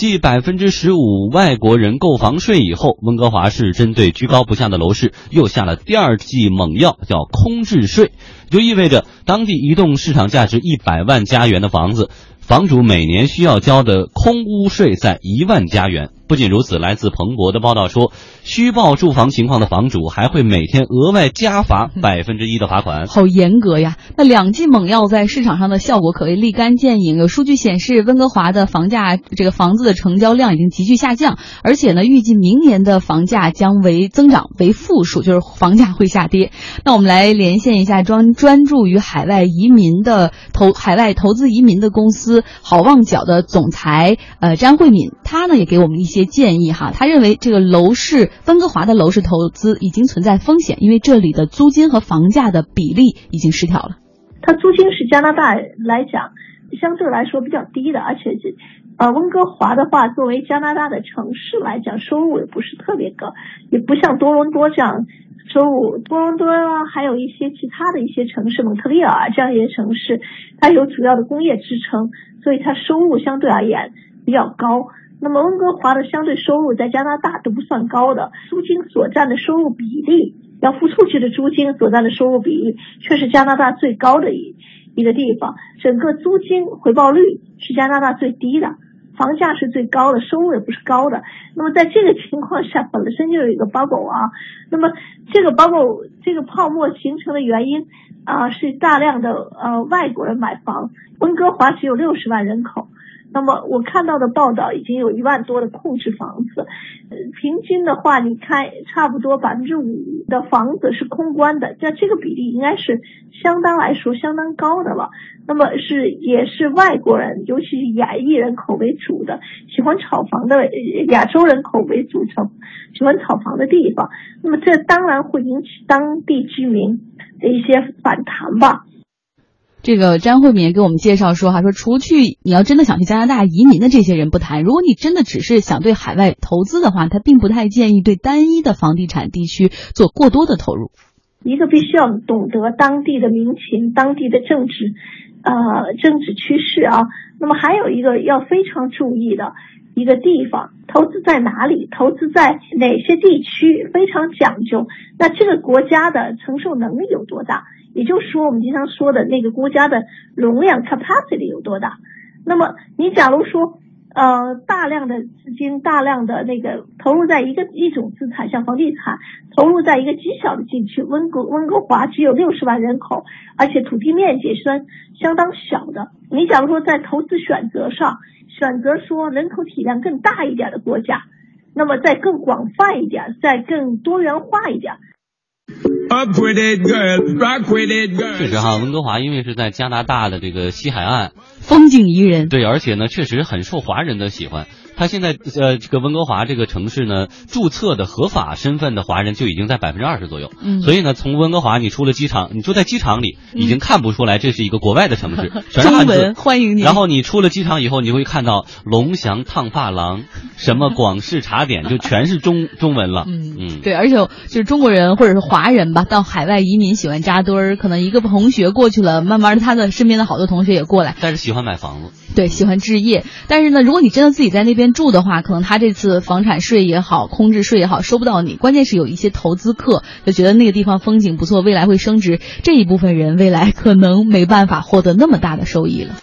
继百分之十五外国人购房税以后，温哥华市针对居高不下的楼市又下了第二剂猛药，叫空置税，就意味着当地一栋市场价值一百万加元的房子，房主每年需要交的空屋税在一万加元。不仅如此，来自彭博的报道说，虚报住房情况的房主还会每天额外加罚百分之一的罚款。好严格呀！那两剂猛药在市场上的效果可谓立竿见影。有数据显示，温哥华的房价这个房子的成交量已经急剧下降，而且呢，预计明年的房价将为增长为负数，就是房价会下跌。那我们来连线一下专专注于海外移民的投海外投资移民的公司好望角的总裁呃詹慧敏，他呢也给我们一些。建议哈，他认为这个楼市温哥华的楼市投资已经存在风险，因为这里的租金和房价的比例已经失调了。它租金是加拿大来讲相对来说比较低的，而且是呃温哥华的话，作为加拿大的城市来讲，收入也不是特别高，也不像多伦多这样收入。多伦多啊，还有一些其他的一些城市，蒙特利尔啊这样一些城市，它有主要的工业支撑，所以它收入相对而言比较高。那么温哥华的相对收入在加拿大都不算高的，租金所占的收入比例，要付出去的租金所占的收入比例，却是加拿大最高的一一个地方。整个租金回报率是加拿大最低的，房价是最高的，收入也不是高的。那么在这个情况下，本身就有一个 bubble 啊。那么这个 bubble 这个泡沫形成的原因啊，是大量的呃外国人买房。温哥华只有六十万人口。那么我看到的报道已经有一万多的空置房子，平均的话，你看差不多百分之五的房子是空关的，这这个比例应该是相当来说相当高的了。那么是也是外国人，尤其是亚裔人口为主的，喜欢炒房的亚洲人口为主成，喜欢炒房的地方。那么这当然会引起当地居民的一些反弹吧。这个张慧敏给我们介绍说，哈，说除去你要真的想去加拿大移民的这些人不谈，如果你真的只是想对海外投资的话，他并不太建议对单一的房地产地区做过多的投入。一个必须要懂得当地的民情、当地的政治，呃，政治趋势啊。那么还有一个要非常注意的一个地方，投资在哪里，投资在哪些地区，非常讲究。那这个国家的承受能力有多大？也就是说，我们经常说的那个国家的容量 capacity 有多大？那么你假如说，呃，大量的资金、大量的那个投入在一个一种资产，像房地产，投入在一个极小的地区，温哥温哥华只有六十万人口，而且土地面积算相当小的。你假如说在投资选择上，选择说人口体量更大一点的国家，那么再更广泛一点，再更多元化一点。确实哈，温哥华因为是在加拿大的这个西海岸，风景宜人。对，而且呢，确实很受华人的喜欢。他现在呃，这个温哥华这个城市呢，注册的合法身份的华人就已经在百分之二十左右。嗯，所以呢，从温哥华你出了机场，你就在机场里已经看不出来这是一个国外的城市，全是汉字欢迎你。然后你出了机场以后，你会看到龙翔烫发廊，什么广式茶点，就全是中中文了。嗯嗯，对，而且就是中国人或者是华人吧，到海外移民喜欢扎堆儿，可能一个同学过去了，慢慢他的身边的好多同学也过来，但是喜欢买房子，对，喜欢置业。但是呢，如果你真的自己在那边。住的话，可能他这次房产税也好，空置税也好，收不到你。关键是有一些投资客就觉得那个地方风景不错，未来会升值，这一部分人未来可能没办法获得那么大的收益了。